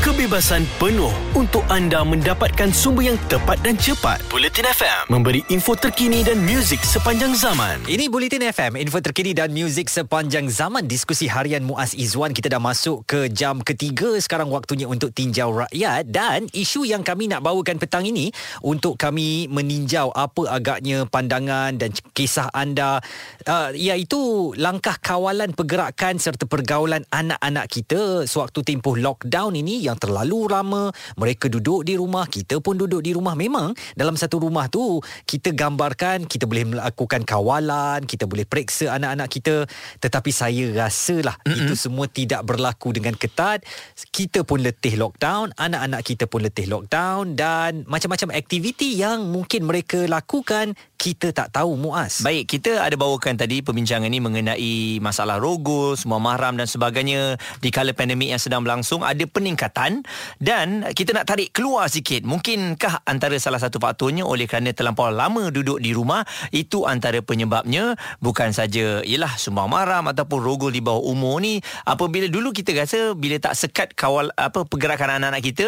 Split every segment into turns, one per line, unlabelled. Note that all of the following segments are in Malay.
kebebasan penuh untuk anda mendapatkan sumber yang tepat dan cepat. Bulletin FM memberi info terkini dan muzik sepanjang zaman.
Ini Bulletin FM, info terkini dan muzik sepanjang zaman. Diskusi harian Muaz Izwan. Kita dah masuk ke jam ketiga. Sekarang waktunya untuk tinjau rakyat. Dan isu yang kami nak bawakan petang ini untuk kami meninjau apa agaknya pandangan dan kisah anda. Uh, iaitu langkah kawalan pergerakan serta pergaulan anak-anak kita sewaktu tempoh lockdown ini yang terlalu lama mereka duduk di rumah kita pun duduk di rumah memang dalam satu rumah tu kita gambarkan kita boleh melakukan kawalan kita boleh periksa anak-anak kita tetapi saya rasalah mm-hmm. itu semua tidak berlaku dengan ketat kita pun letih lockdown anak-anak kita pun letih lockdown dan macam-macam aktiviti yang mungkin mereka lakukan kita tak tahu Muaz.
Baik, kita ada bawakan tadi perbincangan ini mengenai masalah rogol, semua mahram dan sebagainya di kala pandemik yang sedang berlangsung ada peningkatan dan kita nak tarik keluar sikit. Mungkinkah antara salah satu faktornya oleh kerana terlampau lama duduk di rumah itu antara penyebabnya bukan saja ialah sumbang mahram ataupun rogol di bawah umur ni apabila dulu kita rasa bila tak sekat kawal apa pergerakan anak-anak kita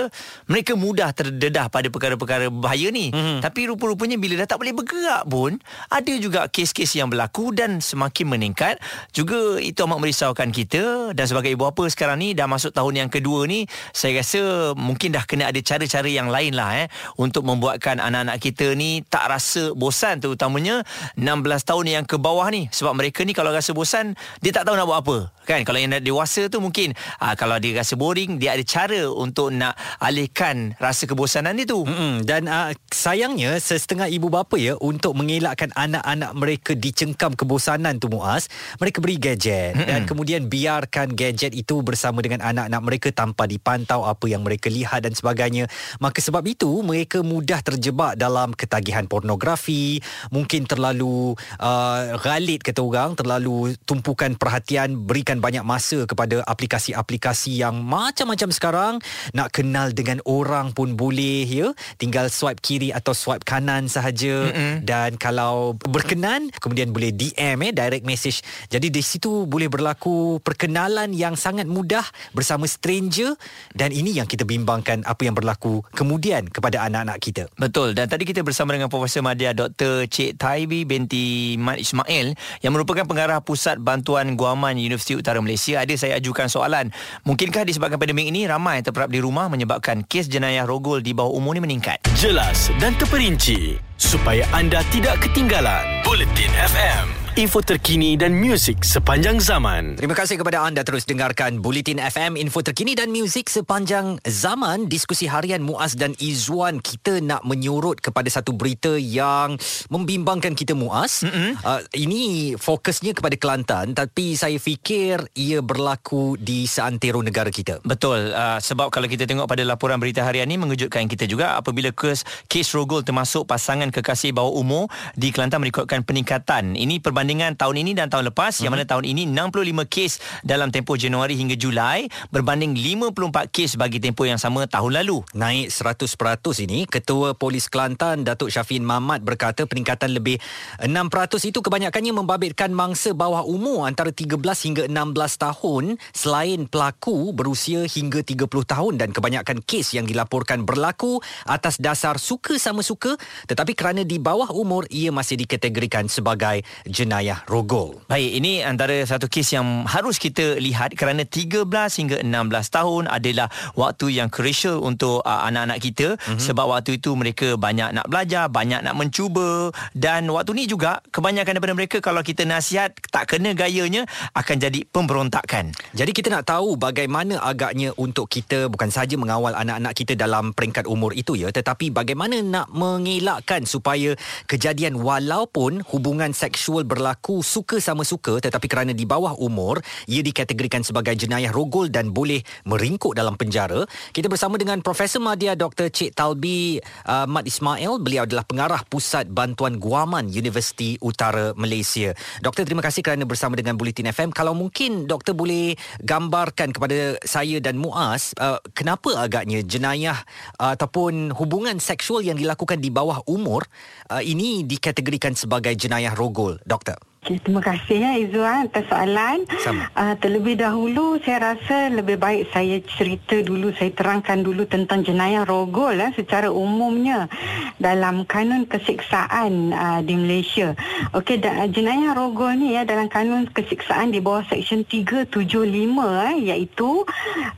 mereka mudah terdedah pada perkara-perkara bahaya ni. Mm-hmm. Tapi rupa-rupanya bila dah tak boleh bergerak pun ada juga kes-kes yang berlaku dan semakin meningkat juga itu amat merisaukan kita dan sebagai ibu bapa sekarang ni dah masuk tahun yang kedua ni saya rasa mungkin dah kena ada cara-cara yang lain lah eh untuk membuatkan anak-anak kita ni tak rasa bosan terutamanya 16 tahun yang ke bawah ni. Sebab mereka ni kalau rasa bosan dia tak tahu nak buat apa kan? Kalau yang dewasa tu mungkin aa, ah, kalau dia rasa boring dia ada cara untuk nak alihkan rasa kebosanan dia tu.
Mm-hmm. dan aa, ah, sayangnya setengah ibu bapa ya untuk mengelakkan anak-anak mereka dicengkam kebosanan tu Muaz, mereka beri gadget. Mm-hmm. dan kemudian biarkan gadget itu bersama dengan anak-anak mereka tanpa dipantau apa yang mereka lihat dan sebagainya. Maka sebab itu mereka mudah terjebak dalam ketagihan pornografi, mungkin terlalu uh, galit kata orang, terlalu tumpukan perhatian, berikan banyak masa kepada aplikasi-aplikasi yang macam-macam sekarang, nak kenal dengan orang pun boleh ya, tinggal swipe kiri atau swipe kanan sahaja dan dan kalau berkenan kemudian boleh DM eh direct message. Jadi di situ boleh berlaku perkenalan yang sangat mudah bersama stranger dan ini yang kita bimbangkan apa yang berlaku kemudian kepada anak-anak kita.
Betul dan tadi kita bersama dengan Profesor Madya Dr. Cik Taibi binti Mat Ismail yang merupakan pengarah Pusat Bantuan Guaman Universiti Utara Malaysia. Ada saya ajukan soalan, mungkinkah disebabkan pandemik ini ramai terperap di rumah menyebabkan kes jenayah rogol di bawah umur ini meningkat?
Jelas dan terperinci supaya anda tidak ketinggalan Bulletin FM info terkini dan muzik sepanjang zaman.
Terima kasih kepada anda terus dengarkan Bulletin FM, info terkini dan muzik sepanjang zaman. Diskusi harian Muaz dan Izwan, kita nak menyurut kepada satu berita yang membimbangkan kita Muaz. Mm-hmm. Uh, ini fokusnya kepada Kelantan, tapi saya fikir ia berlaku di seantero negara kita.
Betul, uh, sebab kalau kita tengok pada laporan berita harian ini mengejutkan kita juga apabila kes, kes rogol termasuk pasangan kekasih bawah umur di Kelantan merekodkan peningkatan. Ini perbandingan perbandingan tahun ini dan tahun lepas hmm. yang mana tahun ini 65 kes dalam tempoh Januari hingga Julai berbanding 54 kes bagi tempoh yang sama tahun lalu.
Naik 100% ini Ketua Polis Kelantan Datuk Syafin Mamat berkata peningkatan lebih 6% itu kebanyakannya membabitkan mangsa bawah umur antara 13 hingga 16 tahun selain pelaku berusia hingga 30 tahun dan kebanyakan kes yang dilaporkan berlaku atas dasar suka sama suka tetapi kerana di bawah umur ia masih dikategorikan sebagai jenayah jenayah rogol.
Baik, ini antara satu kes yang harus kita lihat kerana 13 hingga 16 tahun adalah waktu yang crucial untuk uh, anak-anak kita mm-hmm. sebab waktu itu mereka banyak nak belajar, banyak nak mencuba dan waktu ni juga kebanyakan daripada mereka kalau kita nasihat tak kena gayanya akan jadi pemberontakan.
Jadi kita nak tahu bagaimana agaknya untuk kita bukan saja mengawal anak-anak kita dalam peringkat umur itu ya tetapi bagaimana nak mengelakkan supaya kejadian walaupun hubungan seksual ber berlaku suka sama suka tetapi kerana di bawah umur ia dikategorikan sebagai jenayah rogol dan boleh meringkuk dalam penjara. Kita bersama dengan Profesor Madya Dr. Cik Talbi uh, Mat Ismail. Beliau adalah pengarah Pusat Bantuan Guaman Universiti Utara Malaysia. Doktor terima kasih kerana bersama dengan Bulletin FM. Kalau mungkin doktor boleh gambarkan kepada saya dan Muaz uh, kenapa agaknya jenayah uh, ataupun hubungan seksual yang dilakukan di bawah umur uh, ini dikategorikan sebagai jenayah rogol, doktor?
Okay, terima kasih ya Izzuan atas soalan.
Sama.
Uh, terlebih dahulu saya rasa lebih baik saya cerita dulu, saya terangkan dulu tentang jenayah rogol ya, secara umumnya dalam kanun kesiksaan uh, di Malaysia. Okey, da- jenayah rogol ni ya dalam kanun kesiksaan di bawah Seksyen 375 eh, iaitu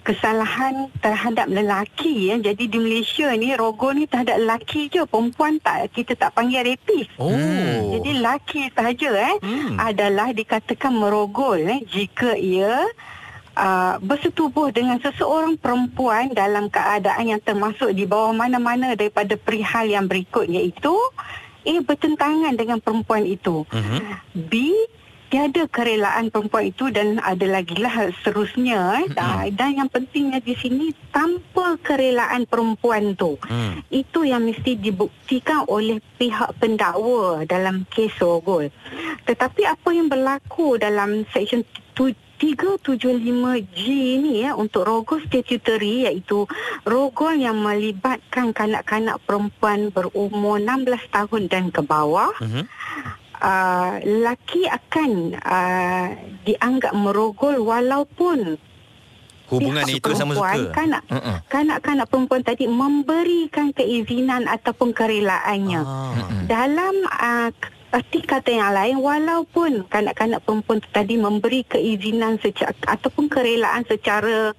kesalahan terhadap lelaki ya. Jadi di Malaysia ni rogol ni terhadap lelaki je, perempuan tak kita tak panggil rapis.
Oh.
Jadi lelaki sahaja eh hmm. Adalah dikatakan merogol eh jika ia uh, bersetubuh dengan seseorang perempuan dalam keadaan yang termasuk di bawah mana-mana daripada perihal yang berikut iaitu A bertentangan dengan perempuan itu.
Mhm.
B tiada kerelaan perempuan itu dan ada lagi lah seterusnya eh.
Mm-mm.
dan yang pentingnya di sini tanpa kerelaan perempuan tu
Hmm.
itu yang mesti dibuktikan oleh pihak pendakwa dalam kes rogol. Tetapi apa yang berlaku dalam seksyen tu- 375G ni ya untuk rogol statutory iaitu rogol yang melibatkan kanak-kanak perempuan berumur 16 tahun dan ke bawah
Mhm.
Uh, lelaki akan uh, dianggap merogol walaupun
Hubungan
pihak
itu
sama suka.
Kanak,
Mm-mm.
kanak-kanak perempuan tadi memberikan keizinan ataupun kerelaannya.
Ah.
Dalam uh, erti kata yang lain, walaupun kanak-kanak perempuan tadi memberi keizinan secara, ataupun kerelaan secara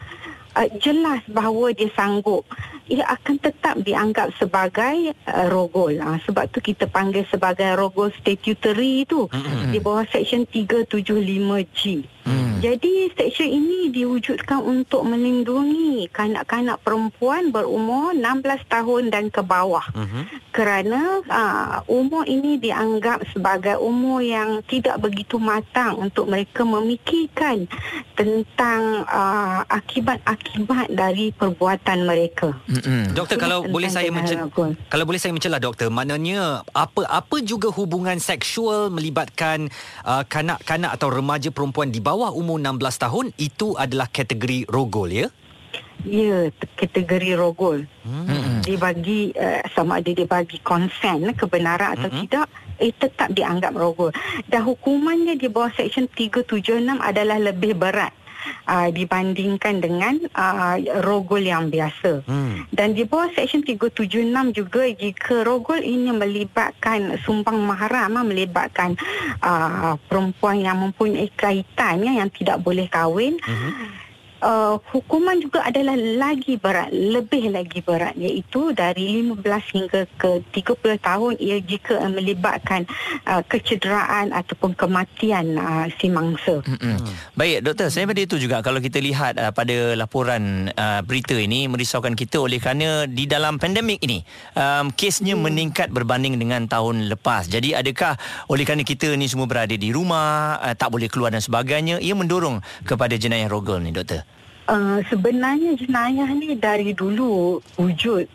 uh, jelas bahawa dia sanggup, ia akan tetap dianggap sebagai uh, rogol. Uh, sebab tu kita panggil sebagai rogol statutory tu
Mm-mm.
di bawah Seksyen 375G.
Hmm.
Jadi seksyen ini diwujudkan untuk melindungi kanak-kanak perempuan berumur 16 tahun dan ke bawah
Mhm.
kerana uh, umur ini dianggap sebagai umur yang tidak begitu matang untuk mereka memikirkan tentang uh, akibat-akibat dari perbuatan mereka.
Mm-mm.
Doktor kalau boleh saya
jenayah
mencel
rogol.
kalau boleh saya mencelah doktor maknanya apa apa juga hubungan seksual melibatkan uh, kanak-kanak atau remaja perempuan di bawah umur 16 tahun itu adalah kategori rogol ya
Ya, kategori rogol.
Mm-mm.
dibagi uh, sama ada dia bagi konsen kebenaran atau
Mm-mm.
tidak eh tetap dianggap rogol dan hukumannya di bawah seksyen 376 adalah lebih berat uh, dibandingkan dengan uh, rogol yang biasa
hmm
dan di bawah Seksyen 376 juga jika rogol ini melibatkan sumbang mahram ah, melibatkan uh, perempuan yang mempunyai kaitan ya, yang tidak boleh kahwin
Mhm.
Uh, hukuman juga adalah lagi berat lebih lagi berat iaitu dari 15 hingga ke 30 tahun ia jika uh, melibatkan uh, kecederaan ataupun kematian uh, si mangsa
Mm-mm. Baik doktor saya pada itu juga kalau kita lihat uh, pada laporan uh, berita ini merisaukan kita oleh kerana di dalam pandemik ini um, kesnya hmm. meningkat berbanding dengan tahun lepas. Jadi adakah oleh kerana kita ni semua berada di rumah uh, tak boleh keluar dan sebagainya ia mendorong kepada jenayah rogol ni doktor?
Uh, sebenarnya jenayah ni dari dulu wujud.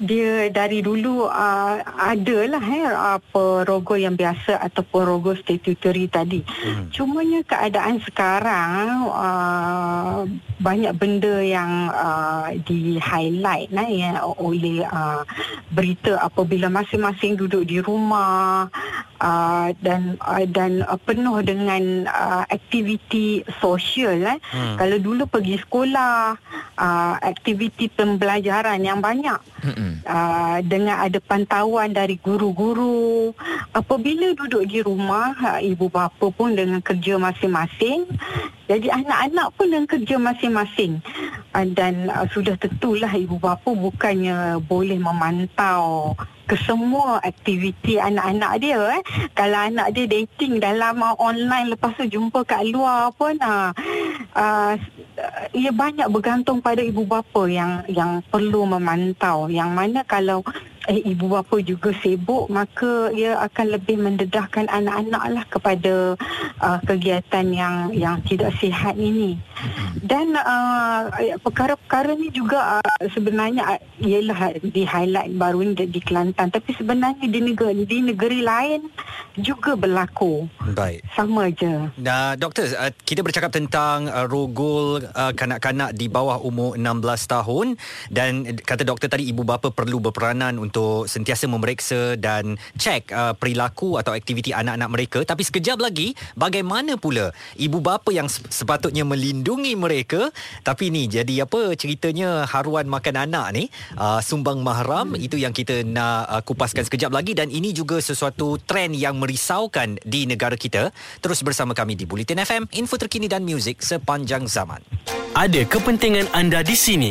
Dia dari dulu uh, adalah eh, apa rogol yang biasa ataupun rogol statutory tadi. Hmm. Cumanya keadaan sekarang uh, banyak benda yang uh, di highlight nah, ya, oleh uh, berita apabila masing-masing duduk di rumah uh, dan uh, dan uh, penuh dengan uh, aktiviti sosial eh.
Hmm.
Kalau dulu pergi sekolah, uh, aktiviti pembelajaran yang banyak uh, dengan ada pantauan dari guru-guru. Apabila duduk di rumah, uh, ibu bapa pun dengan kerja masing-masing. Jadi anak-anak pun dengan kerja masing-masing. Uh, dan uh, sudah tentulah ibu bapa bukannya boleh memantau kesemua aktiviti anak-anak dia eh. Kalau anak dia dating dalam uh, online lepas tu jumpa kat luar pun uh, uh, ia banyak bergantung pada ibu bapa yang yang perlu memantau yang mana kalau eh, ibu bapa juga sibuk maka ia akan lebih mendedahkan anak-anak lah kepada uh, kegiatan yang yang tidak sihat ini. Dan uh, perkara-perkara ni juga uh, sebenarnya uh, ialah di highlight baru ni di, Kelantan. Tapi sebenarnya di negeri di negeri lain juga berlaku.
Baik.
Sama je.
Nah, doktor, uh, kita bercakap tentang uh, rogol uh, kanak-kanak di bawah umur 16 tahun. Dan kata doktor tadi ibu bapa perlu berperanan untuk untuk sentiasa memeriksa dan cek uh, perilaku atau aktiviti anak-anak mereka. Tapi sekejap lagi bagaimana pula ibu bapa yang sepatutnya melindungi mereka? Tapi ni jadi apa ceritanya haruan makan anak ni? Uh, sumbang mahram hmm. itu yang kita nak uh, kupaskan sekejap lagi. Dan ini juga sesuatu trend yang merisaukan di negara kita. Terus bersama kami di Bulletin FM info terkini dan muzik sepanjang zaman.
Ada kepentingan anda di sini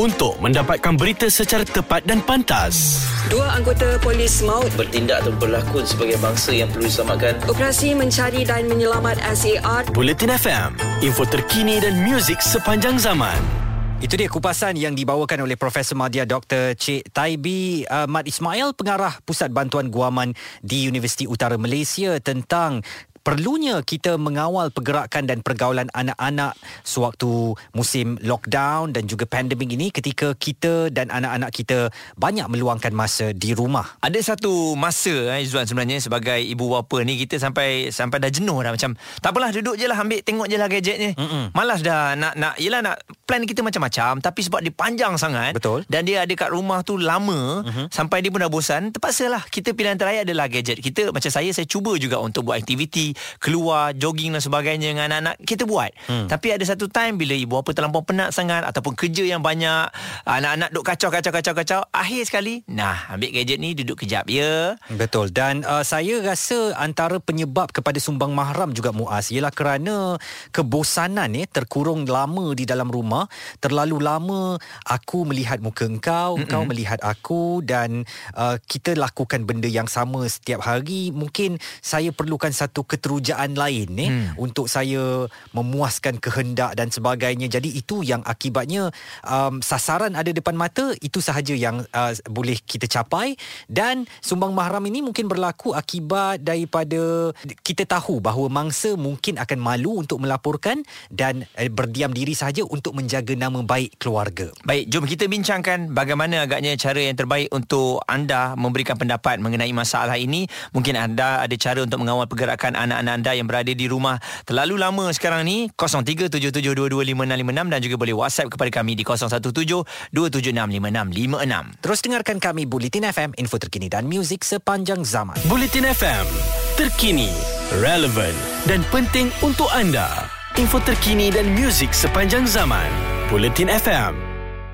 untuk mendapatkan berita secara tepat dan pantas.
Dua anggota polis maut
bertindak atau berlakon sebagai bangsa yang perlu diselamatkan.
Operasi mencari dan menyelamat SAR.
Bulletin FM, info terkini dan muzik sepanjang zaman.
Itu dia kupasan yang dibawakan oleh Profesor Madya Dr. Cik Taibi uh, Mat Ismail, pengarah Pusat Bantuan Guaman di Universiti Utara Malaysia tentang perlunya kita mengawal pergerakan dan pergaulan anak-anak sewaktu musim lockdown dan juga pandemik ini ketika kita dan anak-anak kita banyak meluangkan masa di rumah.
Ada satu masa eh Izzuan sebenarnya sebagai ibu bapa ni kita sampai sampai dah jenuh dah macam tak apalah duduk je lah ambil tengok je lah gadgetnya. Mm-mm. Malas dah nak nak yelah nak plan kita macam-macam tapi sebab dia panjang sangat
Betul.
dan dia ada kat rumah tu lama mm-hmm. sampai dia pun dah bosan terpaksalah kita pilihan terakhir adalah gadget. Kita macam saya saya cuba juga untuk buat aktiviti keluar jogging dan sebagainya dengan anak-anak kita buat. Hmm. tapi ada satu time bila ibu apa terlampau penat sangat ataupun kerja yang banyak anak-anak duk kacau kacau kacau kacau akhir sekali nah ambil gadget ni duduk kejap ya.
Betul. Dan uh, saya rasa antara penyebab kepada sumbang mahram juga muas ialah kerana kebosanan eh terkurung lama di dalam rumah. Terlalu lama aku melihat muka engkau Mm-mm. engkau melihat aku dan uh, kita lakukan benda yang sama setiap hari. Mungkin saya perlukan satu keterujaan lain eh hmm. untuk saya memuaskan kehendak dan sebagainya. Jadi itu yang akibatnya um, sasaran ada depan mata itu sahaja yang uh, boleh kita capai dan sumbang mahram ini mungkin berlaku akibat daripada kita tahu bahawa mangsa mungkin akan malu untuk melaporkan dan uh, berdiam diri sahaja untuk menjaga nama baik keluarga.
Baik, jom kita bincangkan bagaimana agaknya cara yang terbaik untuk anda memberikan pendapat mengenai masalah ini. Mungkin anda ada cara untuk mengawal pergerakan anak anak-anak anda yang berada di rumah terlalu lama sekarang ni 0377225656 dan juga boleh WhatsApp kepada kami di 0172765656.
Terus dengarkan kami Bulletin FM info terkini dan muzik sepanjang zaman.
Bulletin FM terkini, relevant dan penting untuk anda. Info terkini dan muzik sepanjang zaman. Bulletin FM.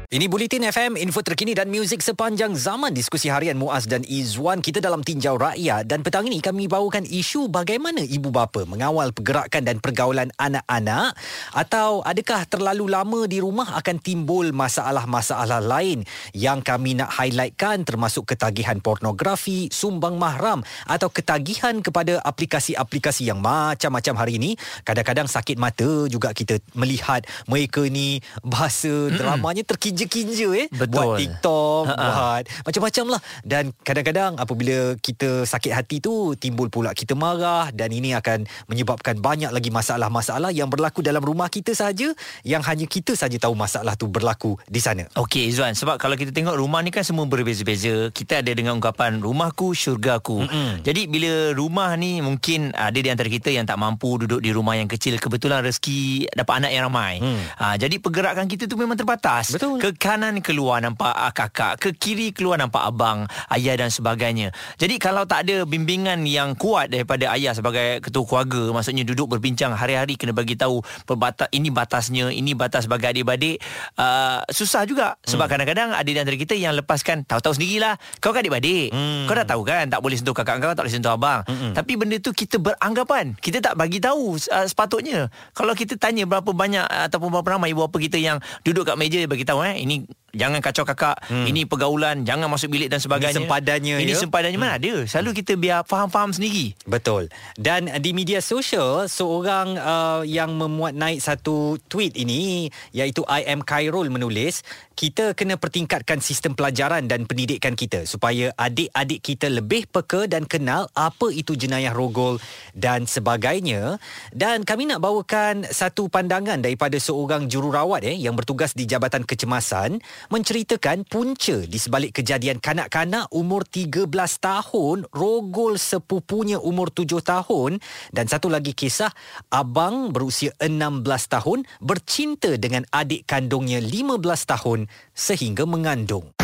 Ini Bulletin FM, info terkini dan muzik sepanjang zaman. Diskusi harian Muaz dan Izwan kita dalam tinjau rakyat. Dan petang ini kami bawakan isu bagaimana ibu bapa mengawal pergerakan dan pergaulan anak-anak atau adakah terlalu lama di rumah akan timbul masalah-masalah lain. Yang kami nak highlightkan termasuk ketagihan pornografi, sumbang mahram atau ketagihan kepada aplikasi-aplikasi yang macam-macam hari ini. Kadang-kadang sakit mata juga kita melihat mereka ni bahasa dramanya terkini kinja-kinja eh
Betul.
buat TikTok
Ha-ha.
buat macam-macam lah dan kadang-kadang apabila kita sakit hati tu timbul pula kita marah dan ini akan menyebabkan banyak lagi masalah-masalah yang berlaku dalam rumah kita saja yang hanya kita saja tahu masalah tu berlaku di sana
Okey Izzuan Sebab kalau kita tengok rumah ni kan semua berbeza-beza Kita ada dengan ungkapan Rumahku syurgaku
Mm-mm.
Jadi bila rumah ni Mungkin ada di antara kita Yang tak mampu duduk di rumah yang kecil Kebetulan rezeki Dapat anak yang ramai
Hmm.
ha, Jadi pergerakan kita tu memang terbatas
Betul.
Ke kanan keluar nampak ah, kakak. Ke kiri keluar nampak abang Ayah dan sebagainya. Jadi kalau tak ada bimbingan yang kuat Daripada ayah sebagai ketua keluarga Maksudnya duduk berbincang Hari-hari kena bagi tahu perbata- Ini batasnya Ini batas sebagai adik-beradik uh, Susah juga. Sebab hmm. kadang-kadang Ada di antara kita yang lepaskan Tahu-tahu sendirilah. Kau kan adik-beradik.
Hmm.
Kau dah tahu kan Tak boleh sentuh kakak kau Tak boleh sentuh abang.
Mm-mm.
Tapi benda tu kita beranggapan. Kita tak bagi tahu uh, sepatutnya. Kalau kita tanya berapa banyak uh, Ataupun berapa ramai ibu bapa kita yang Duduk kat meja bagi tahu eh Ini jangan kacau kakak
Hmm.
Ini pergaulan Jangan masuk bilik dan sebagainya
sempadannya,
Ini
ya?
sempadannya mana ada Selalu kita biar faham-faham sendiri
Betul. Dan di media sosial seorang uh, yang memuat naik satu tweet ini iaitu I am Khairul menulis kita kena pertingkatkan sistem pelajaran dan pendidikan kita supaya adik-adik kita lebih peka dan kenal apa itu jenayah rogol dan sebagainya. Dan kami nak bawakan satu pandangan daripada seorang jururawat eh yang bertugas di Jabatan Kecemasan menceritakan punca di sebalik kejadian kanak-kanak umur 13 tahun rogol sepupunya umur 7 tahun dan satu lagi kisah abang berusia 16 tahun bercinta dengan adik kandungnya 15 tahun sehingga mengandung.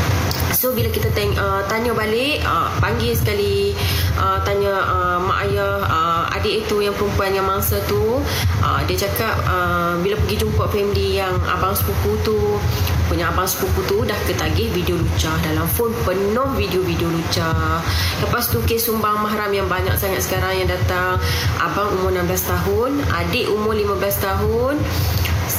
So bila kita teng- uh, tanya balik, uh, panggil sekali uh, tanya uh, mak ayah uh, adik itu yang perempuan yang mangsa tu, uh, dia cakap uh, bila pergi jumpa family yang abang sepupu tu, punya abang sepupu tu dah ketagih video lucah. Dalam phone penuh video-video lucah. Lepas tu kes sumbang mahram yang banyak sangat sekarang yang datang, abang umur 16 tahun, adik umur 15 tahun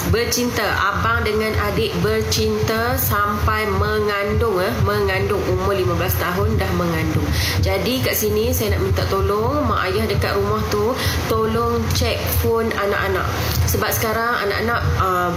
bercinta. Abang dengan adik bercinta sampai mengandung eh? Mengandung umur 15 tahun dah mengandung. Jadi kat sini saya nak minta tolong mak ayah dekat rumah tu tolong cek phone anak-anak. Sebab sekarang anak-anak uh,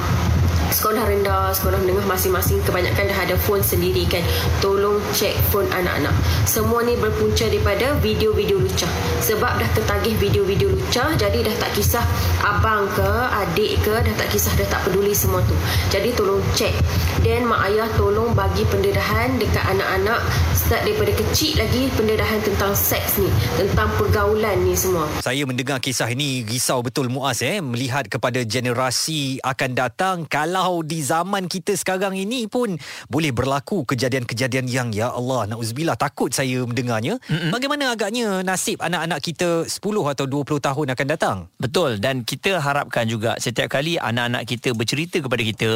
sekolah rendah, sekolah menengah masing-masing kebanyakan dah ada phone sendiri kan. Tolong cek phone anak-anak. Semua ni berpunca daripada video-video lucah. Sebab dah tertagih video-video lucah jadi dah tak kisah abang ke, adik ke, dah tak kisah dah tak peduli semua tu. Jadi tolong cek. Dan mak ayah tolong bagi pendedahan dekat anak-anak start daripada kecil lagi pendedahan tentang seks ni, tentang pergaulan ni semua.
Saya mendengar kisah ini risau betul Muaz eh melihat kepada generasi akan datang kalau di zaman kita sekarang ini pun boleh berlaku kejadian-kejadian yang ya Allah nauzubillah takut saya mendengarnya. Mm-mm. Bagaimana agaknya nasib anak-anak kita 10 atau 20 tahun akan datang?
Betul dan kita harapkan juga setiap kali anak-anak kita bercerita kepada kita,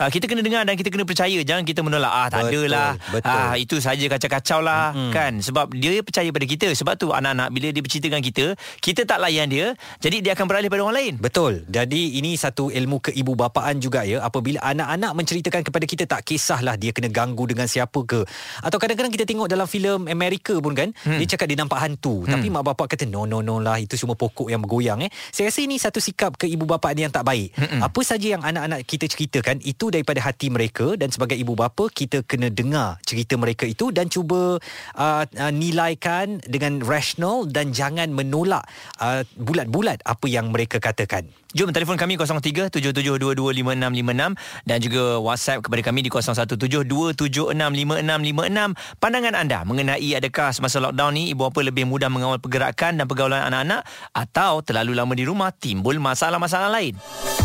uh, kita kena dengar dan kita kena percaya. Jangan kita menolak ah tak
Betul,
adalah.
betul.
Ah itu saja kacau-kacau lah
Mm-mm.
kan sebab dia percaya pada kita. Sebab tu anak-anak bila dia bercerita dengan kita, kita tak layan dia, jadi dia akan beralih pada orang lain.
Betul. Jadi ini satu ilmu keibubapaan juga ya. Apabila anak-anak menceritakan kepada kita tak kisahlah dia kena ganggu dengan siapa ke. Atau kadang-kadang kita tengok dalam filem Amerika pun kan, hmm. dia cakap dia nampak hantu. Hmm. Tapi mak bapak kata no no no lah itu semua pokok yang bergoyang eh. Saya rasa ini satu sikap keibubapaan yang tak baik. Hmm. Apa saja yang anak-anak kita ceritakan itu daripada hati mereka dan sebagai ibu bapa kita kena dengar cerita mereka itu dan cuba uh, uh, nilaikan dengan rasional dan jangan menolak uh, bulat-bulat apa yang mereka katakan.
Jom telefon kami 0377225656 dan juga WhatsApp kepada kami di 0172765656. Pandangan anda mengenai adakah semasa lockdown ni ibu bapa lebih mudah mengawal pergerakan dan pergaulan anak-anak atau terlalu lama di rumah timbul masalah-masalah lain.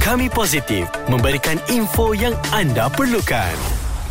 Kami positif memberikan info yang anda perlukan.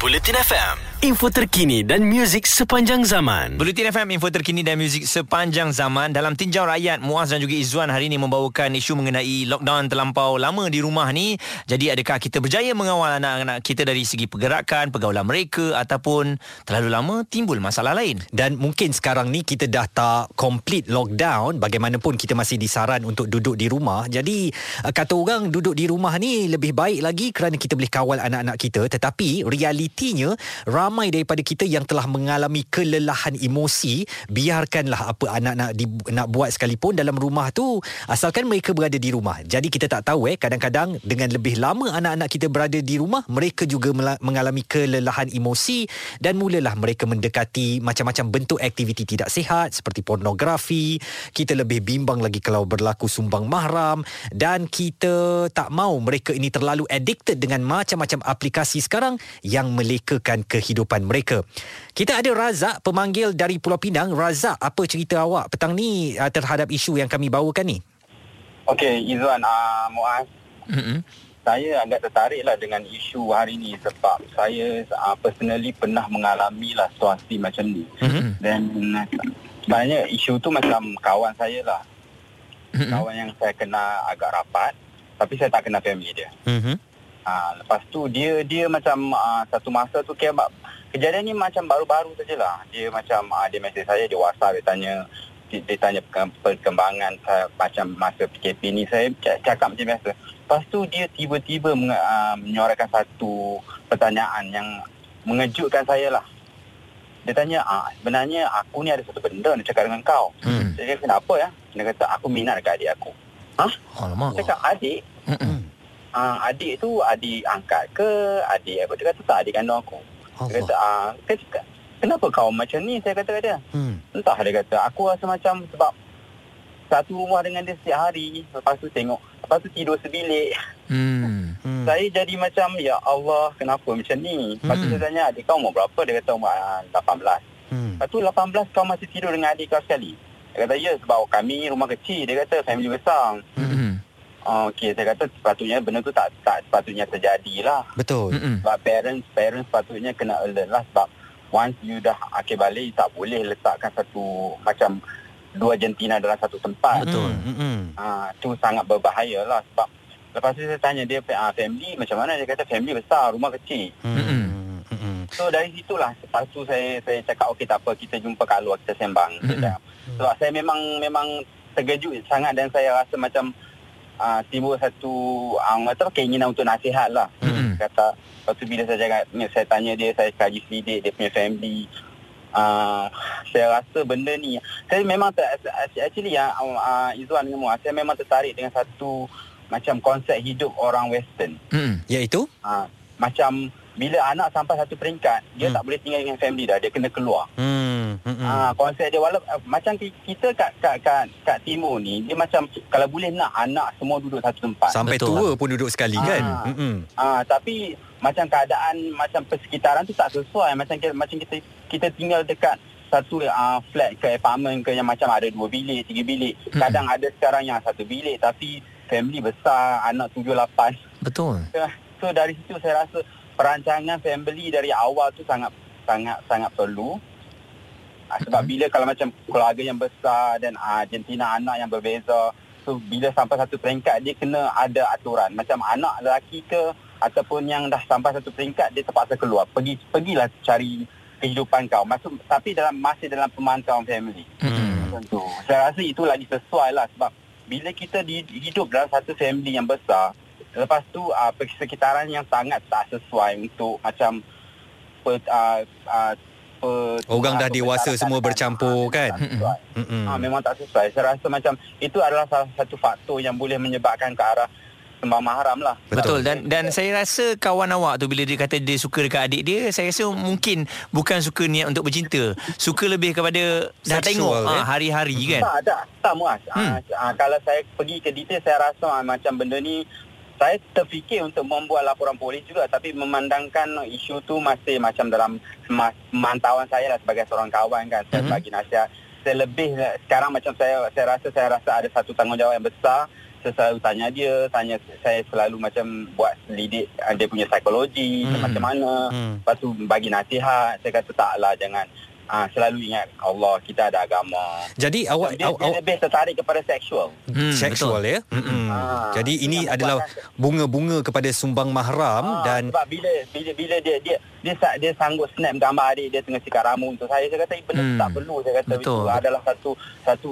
Bulletin FM, info terkini dan muzik sepanjang zaman.
Bulletin FM info terkini dan muzik sepanjang zaman dalam tinjau rakyat Muaz dan juga Izzuan hari ini membawakan isu mengenai lockdown terlampau lama di rumah ni. Jadi adakah kita berjaya mengawal anak-anak kita dari segi pergerakan, pergaulan mereka ataupun terlalu lama timbul masalah lain?
Dan mungkin sekarang ni kita dah tak complete lockdown Bagaimanapun kita masih disaran untuk duduk di rumah Jadi uh, kata orang duduk di rumah ni lebih baik lagi Kerana kita boleh kawal anak-anak kita Tetapi realitinya Ramai daripada kita yang telah mengalami kelelahan emosi Biarkanlah apa anak-anak di, nak buat sekalipun dalam rumah tu Asalkan mereka berada di rumah Jadi kita tak tahu eh Kadang-kadang dengan lebih lama anak-anak kita berada di rumah Mereka juga mengalami kelelahan emosi Dan mulalah mereka mendekati macam-macam bentuk aktiviti tidak sihat seperti pornografi. Kita lebih bimbang lagi kalau berlaku sumbang mahram dan kita tak mau mereka ini terlalu addicted dengan macam-macam aplikasi sekarang yang melekakan kehidupan mereka. Kita ada Razak pemanggil dari Pulau Pinang. Razak, apa cerita awak petang ni uh, terhadap isu yang kami bawakan ni?
Okey, Izzuan, uh, Muaz.
Mm-hmm.
Saya agak tertarik lah dengan isu hari ni sebab saya uh, personally pernah mengalami lah situasi macam ni.
Mm-hmm.
Dan uh, sebenarnya isu tu macam kawan saya lah.
Mm-hmm.
Kawan yang saya kenal agak rapat tapi saya tak kenal family dia.
Mm-hmm.
Uh, lepas tu dia dia macam uh, satu masa tu kira kejadian ni macam baru-baru sajalah. Dia macam uh, dia mesej saya, dia WhatsApp, dia tanya dia, dia tanya perkem- perkembangan saya, macam masa PKP ni saya cakap macam biasa. Lepas tu dia tiba-tiba menge, uh, menyuarakan satu pertanyaan yang mengejutkan saya lah. Dia tanya, ah, sebenarnya aku ni ada satu benda nak cakap dengan kau.
Hmm.
Saya kata, kenapa ya? Dia kata, aku minat dekat adik aku. Hah?
Alamak.
Cakap, adik?
Mm-mm.
Ah, adik tu adik angkat ke? Adik apa? Dia kata, tak adik kandung aku. Dia kata, ah, dia cakap, kenapa kau macam ni? Saya kata kat dia.
Hmm.
Entah dia kata, aku rasa macam sebab satu rumah dengan dia setiap hari. Lepas tu tengok, lepas tu tidur sebilik.
Hmm.
Hmm.
Saya jadi macam, ya Allah, kenapa macam ni? Lepas tu
Hmm.
saya tanya, adik kau umur berapa? Dia kata, umur ah, 18.
Hmm.
Lepas tu 18 kau masih tidur dengan adik kau sekali. Dia kata, ya sebab kami rumah kecil. Dia kata, family besar.
Mm-mm.
Oh, Okey, saya kata sepatutnya benda tu tak tak sepatutnya terjadi lah.
Betul.
Mm-mm.
Sebab parents, parents sepatutnya kena alert lah sebab once you dah akhir balik, tak boleh letakkan satu macam dua jantina dalam satu tempat.
Betul. Mm-mm.
Ah, tu sangat berbahaya lah sebab lepas tu saya tanya dia ah, family macam mana dia kata family besar rumah kecil
Mm-mm.
So dari situlah lepas tu saya saya cakap okey tak apa kita jumpa kat luar kita sembang Saya cakap. sebab saya memang memang terkejut sangat dan saya rasa macam ah, timbul satu ah, orang kata keinginan untuk nasihat lah
Mm-mm.
kata lepas tu bila saya cakap saya tanya dia saya kaji selidik dia punya family Uh, saya rasa benda ni saya memang ter, actually ya uh, Izwan dengan Muaz saya memang tertarik dengan satu macam konsep hidup orang western
Mm-mm.
Iaitu?
uh, macam bila anak sampai satu peringkat dia
Hmm.
tak boleh tinggal dengan family dah dia kena keluar
Hmm. Mm-mm.
Ah konsep dia walaupun uh, macam ki- kita kat kat kat kat timur ni dia macam kalau boleh nak anak semua duduk satu tempat.
Sampai
Betul.
tua pun duduk sekali kan?
Ah.
Mm-mm.
Ah tapi macam keadaan macam persekitaran tu tak sesuai macam kita, macam kita kita tinggal dekat satu uh, flat ke apartment ke yang macam ada dua bilik, tiga bilik. Kadang ada sekarang yang satu bilik tapi family besar, anak tujuh lapan.
Betul.
So dari situ saya rasa perancangan family dari awal tu sangat sangat sangat perlu. Ah, Sebab bila kalau macam keluarga yang besar dan uh, jantina anak yang berbeza, so bila sampai satu peringkat dia kena ada aturan. Macam anak lelaki ke ataupun yang dah sampai satu peringkat dia terpaksa keluar. Pergi pergilah cari kehidupan kau. Masuk tapi dalam masih dalam pemantauan family.
Mm-mm.
Macam tu. Saya rasa itu lagi sesuai lah sebab bila kita di, hidup dalam satu family yang besar, lepas tu uh, persekitaran yang sangat tak sesuai untuk macam per, uh, uh, per,
Orang dah dewasa semua
dan,
bercampur
ah,
kan?
tak.
Mm-mm.
Ah, memang tak sesuai. Saya rasa macam itu adalah salah satu faktor yang boleh menyebabkan ke arah sembang mahram lah.
Betul dan dan saya rasa kawan awak tu bila dia kata dia suka dekat adik dia saya rasa mungkin bukan suka niat untuk bercinta suka lebih kepada dah
Sexual,
tengok
eh?
ah, hari-hari kan
Tak, tak. Tak muas. Hmm. Uh, kalau saya pergi ke detail, saya rasa uh, macam benda ni, saya terfikir untuk membuat laporan polis juga. Tapi memandangkan isu tu masih macam dalam pemantauan saya lah sebagai seorang kawan kan. Saya
Mhm.
bagi nasihat. Saya lebih, sekarang macam saya saya rasa saya rasa ada satu tanggungjawab yang besar. Saya selalu tanya dia, tanya saya selalu macam buat selidik uh, dia punya psikologi,
Hmm.
macam mana.
Hmm.
Lepas tu bagi nasihat, saya kata taklah jangan Ah, selalu ingat Allah kita ada agama.
Jadi awak
Dia,
awak,
dia lebih tertarik kepada seksual.
Hmm,
seksual ya. Mm-mm.
Ah,
Jadi ini adalah bunga-bunga kepada sumbang mahram
Ah,
dan
sebab bila bila bila dia dia dia dia sanggup snap gambar adik dia tengah sikat rambut untuk saya saya kata "Eh, benda
Hmm.
hmm. tak perlu saya kata
Betul.
itu adalah satu satu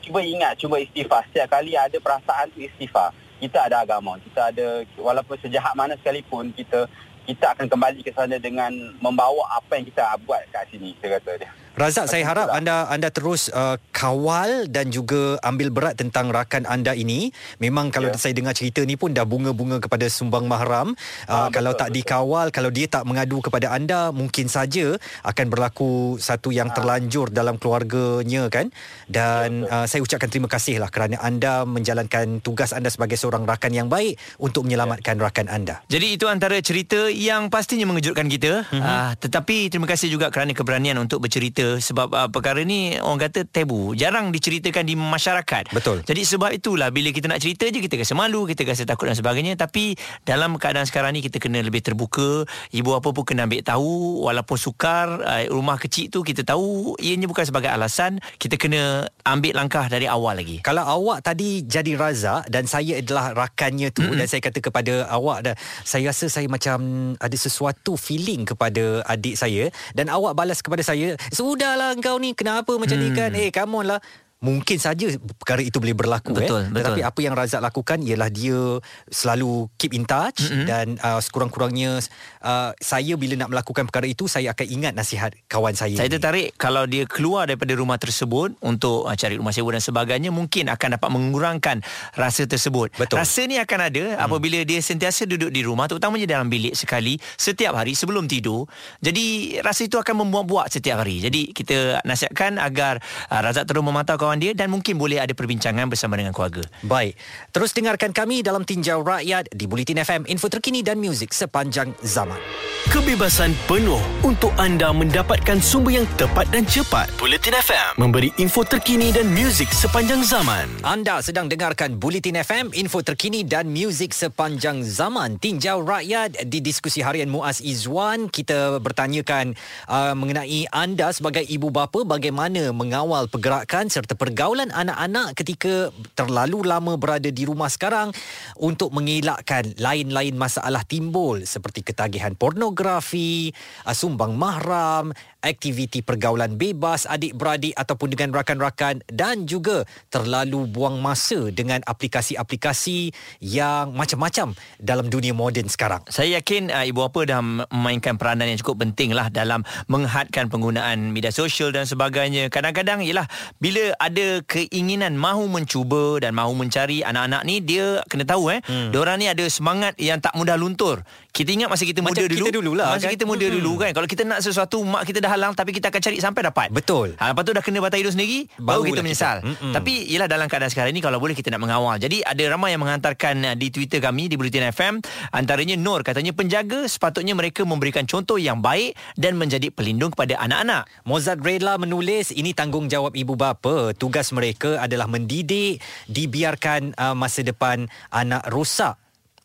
cuba ingat cuba istighfar setiap kali ada perasaan tu istighfar kita ada agama kita ada walaupun sejahat mana sekalipun kita kita akan kembali ke sana dengan membawa apa yang kita buat kat sini saya kata dia
Razak saya harap
itulah.
anda anda terus uh, kawal dan juga ambil berat tentang rakan anda ini. Memang kalau
Ya.
saya dengar cerita ni pun dah bunga-bunga kepada sumbang mahram. Uh,
Ah,
kalau
betul,
tak
betul.
dikawal, kalau dia tak mengadu kepada anda, mungkin saja akan berlaku satu yang
Ah.
terlanjur dalam keluarganya kan. Dan uh, saya ucapkan terima kasih lah kerana anda menjalankan tugas anda sebagai seorang rakan yang baik untuk menyelamatkan rakan anda.
Jadi itu antara cerita yang pastinya mengejutkan kita.
Mhm.
Mm-hmm. Uh, tetapi terima kasih juga kerana keberanian untuk bercerita sebab uh, perkara ni orang kata tabu. Jarang diceritakan di masyarakat.
Betul.
Jadi sebab itulah bila kita nak cerita je kita rasa malu, kita rasa takut dan sebagainya. Tapi dalam keadaan sekarang ni kita kena lebih terbuka. Ibu apa pun kena ambil tahu walaupun sukar uh, rumah kecil tu kita tahu ianya bukan sebagai alasan. Kita kena ambil langkah dari awal lagi.
Kalau awak tadi jadi Razak dan saya adalah rakannya tu mm-hmm. dan saya kata kepada awak dah saya rasa saya macam ada sesuatu feeling kepada adik saya dan awak balas kepada saya sudahlah engkau ni. Kenapa macam ni kan? Eh come on lah Mungkin saja perkara itu boleh berlaku
Betul,
eh.
betul.
Tetapi apa yang Razak lakukan ialah dia selalu keep in touch mm-hmm. dan uh, sekurang-kurangnya uh, saya bila nak melakukan perkara itu saya akan ingat nasihat kawan saya.
Saya
ini.
tertarik kalau dia keluar daripada rumah tersebut untuk uh, cari rumah sewa dan sebagainya mungkin akan dapat mengurangkan rasa tersebut.
Betul.
Rasa ni akan ada hmm. apabila dia sentiasa duduk di rumah terutamanya dalam bilik sekali setiap hari sebelum tidur. Jadi rasa itu akan membuat-buat setiap hari. Jadi kita nasihatkan agar uh, Razak terus memantau kawan dia dan mungkin boleh ada perbincangan bersama dengan keluarga.
Baik, terus dengarkan kami dalam Tinjau Rakyat di Bulletin FM, info terkini dan muzik sepanjang zaman.
kebebasan penuh untuk anda mendapatkan sumber yang tepat dan cepat. Bulletin FM memberi info terkini dan muzik sepanjang zaman.
Anda sedang dengarkan Bulletin FM, info terkini dan muzik sepanjang zaman. Tinjau rakyat di diskusi harian Muaz Izwan, kita bertanyakan uh, mengenai anda sebagai ibu bapa bagaimana mengawal pergerakan serta pergaulan anak-anak ketika terlalu lama berada di rumah sekarang untuk mengelakkan lain-lain masalah timbul seperti ketagihan pornografi, uh, sumbang mahram, aktiviti pergaulan bebas adik-beradik ataupun dengan rakan-rakan dan juga terlalu buang masa dengan aplikasi-aplikasi yang macam-macam dalam dunia moden sekarang.
Saya yakin uh, ibu bapa dah memainkan peranan yang cukup penting lah dalam menghadkan penggunaan media sosial dan sebagainya. Kadang-kadang ialah bila ada keinginan mahu mencuba dan mahu mencari anak-anak ni dia kena tahu eh. Hmm. Diorang ni ada semangat yang tak mudah luntur. Kita ingat masa kita
Macam
muda
kita
dulu.
dululah,
Masa
kan?
kita muda
Hmm.
dulu kan. Kalau kita nak sesuatu mak kita dah halang tapi kita akan cari sampai dapat.
Betul.
Ha, lepas tu dah kena batai hidup sendiri baru, kita menyesal.
kita. Mm-mm.
Tapi ialah dalam keadaan sekarang ni kalau boleh kita nak mengawal. Jadi ada ramai yang menghantarkan uh, di Twitter kami di Bulletin FM antaranya Nur katanya penjaga sepatutnya mereka memberikan contoh yang baik dan menjadi pelindung kepada anak-anak.
Mozart Rela menulis ini tanggungjawab ibu bapa. Tugas mereka adalah mendidik, dibiarkan uh, masa depan anak rosak.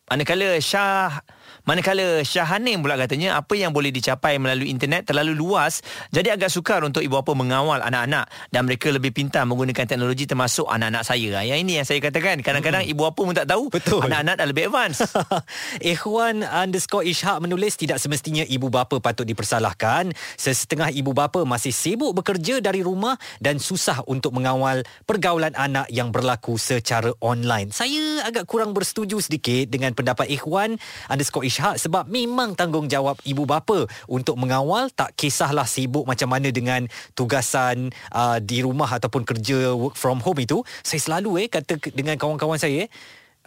Manakala Syah Manakala Syahanim pula katanya apa yang boleh dicapai melalui internet terlalu luas jadi agak sukar untuk ibu bapa mengawal anak-anak dan mereka lebih pintar menggunakan teknologi termasuk anak-anak saya. Yang ini yang saya katakan kadang-kadang ibu bapa pun tak tahu
Betul.
anak-anak dah lebih advance.
Ikhwan underscore Ishak menulis tidak semestinya ibu bapa patut dipersalahkan. Sesetengah ibu bapa masih sibuk bekerja dari rumah dan susah untuk mengawal pergaulan anak yang berlaku secara online. Saya agak kurang bersetuju sedikit dengan pendapat Ikhwan underscore Ishak sebab memang tanggungjawab ibu bapa untuk mengawal tak kisahlah sibuk macam mana dengan tugasan uh, di rumah ataupun kerja work from home itu. Saya selalu eh kata dengan kawan-kawan saya eh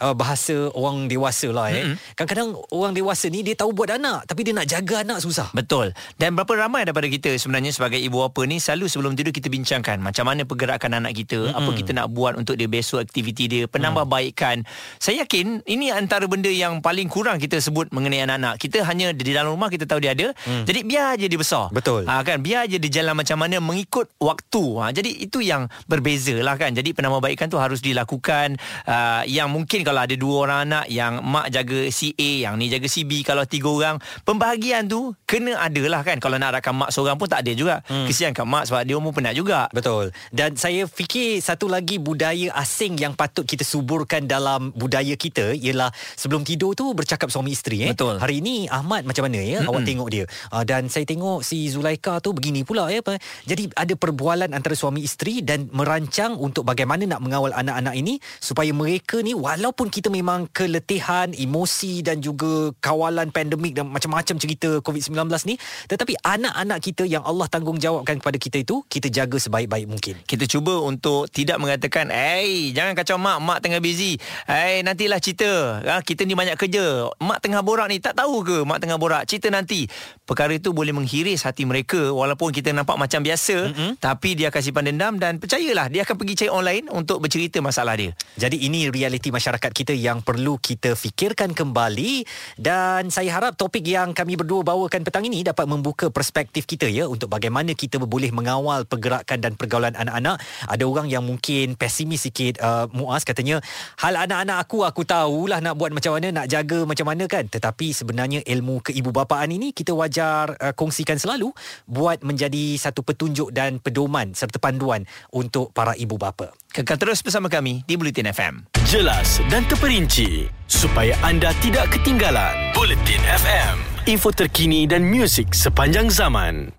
uh, bahasa orang dewasa lah eh. Mm-hmm. Kadang-kadang orang dewasa ni dia tahu buat anak tapi dia nak jaga anak susah.
Betul. Dan berapa ramai daripada kita sebenarnya sebagai ibu bapa ni selalu sebelum tidur kita bincangkan macam mana pergerakan anak kita, mm-hmm. apa kita nak buat untuk dia besok aktiviti dia, penambahbaikan. Saya yakin ini antara benda yang paling kurang kita sebut mengenai anak-anak. Kita hanya di dalam rumah kita tahu dia ada. Mm. Jadi biar je dia besar.
Betul.
Ha, kan biar je dia jalan macam mana mengikut waktu. Ha, jadi itu yang berbeza lah kan. Jadi penambahbaikan tu harus dilakukan uh, yang mungkin kalau ada dua orang anak yang mak jaga si A, yang ni jaga si B, kalau tiga orang, pembahagian tu kena ada lah kan. Kalau nak rakam mak seorang pun tak ada juga. Hmm. Kesian kat mak sebab dia pun penat juga.
Betul. Dan saya fikir satu lagi budaya asing yang patut kita suburkan dalam budaya kita ialah sebelum tidur tu bercakap suami isteri eh.
Betul.
Hari ni Ahmad macam mana ya?
Mm-mm.
Awak tengok dia. Uh, dan saya tengok si Zulaika tu begini pula ya. apa. Jadi ada perbualan antara suami isteri dan merancang untuk bagaimana nak mengawal anak-anak ini supaya mereka ni walaupun kita memang keletihan, emosi dan juga kawalan pandemik dan macam-macam cerita COVID-19 ni tetapi anak-anak kita yang Allah tanggungjawabkan kepada kita itu kita jaga sebaik-baik mungkin.
Kita cuba untuk tidak mengatakan Eh jangan kacau mak Mak tengah busy. Eh nantilah cerita. Ha, Kita ni banyak kerja. Mak tengah borak ni Tak tahu ke Mak tengah borak? Cerita nanti Perkara itu boleh menghiris hati mereka Walaupun kita nampak macam biasa mm-hmm. Tapi dia akan simpan dendam Dan percayalah Dia akan pergi cari online Untuk bercerita masalah dia
Jadi ini realiti masyarakat kita yang perlu kita fikirkan kembali dan saya harap topik yang kami berdua bawakan petang ini dapat membuka perspektif kita ya untuk bagaimana kita boleh mengawal pergerakan dan pergaulan anak-anak. Ada orang yang mungkin pesimis sikit uh, Muaz katanya hal anak-anak aku aku tahulah nak buat macam mana nak jaga macam mana kan tetapi sebenarnya ilmu keibubapaan ini kita wajar uh, kongsikan selalu buat menjadi satu petunjuk dan pedoman serta panduan untuk para ibu bapa.
Kekal terus bersama kami Di Bulletin FM
Jelas dan terperinci supaya anda tidak ketinggalan. Bulletin FM, info terkini dan muzik sepanjang zaman.